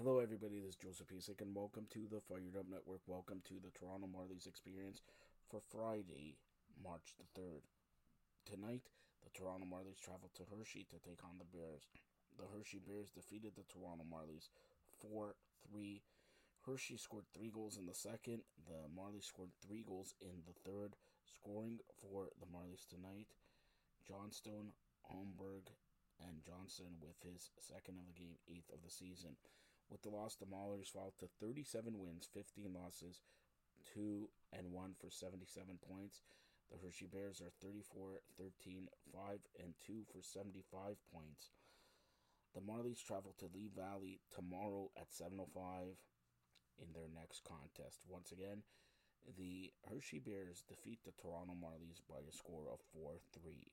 Hello, everybody. This is Joseph Piasek, and welcome to the Fired Up Network. Welcome to the Toronto Marlies experience for Friday, March the 3rd. Tonight, the Toronto Marlies travel to Hershey to take on the Bears. The Hershey Bears defeated the Toronto Marlies 4 3. Hershey scored three goals in the second. The Marlies scored three goals in the third. Scoring for the Marlies tonight Johnstone, Holmberg, and Johnson with his second of the game, eighth of the season. With the loss, the Marlies fall to 37 wins, 15 losses, 2 and 1 for 77 points. The Hershey Bears are 34, 13, 5 and 2 for 75 points. The Marlies travel to Lehigh Valley tomorrow at 7:05 in their next contest. Once again, the Hershey Bears defeat the Toronto Marlies by a score of 4-3.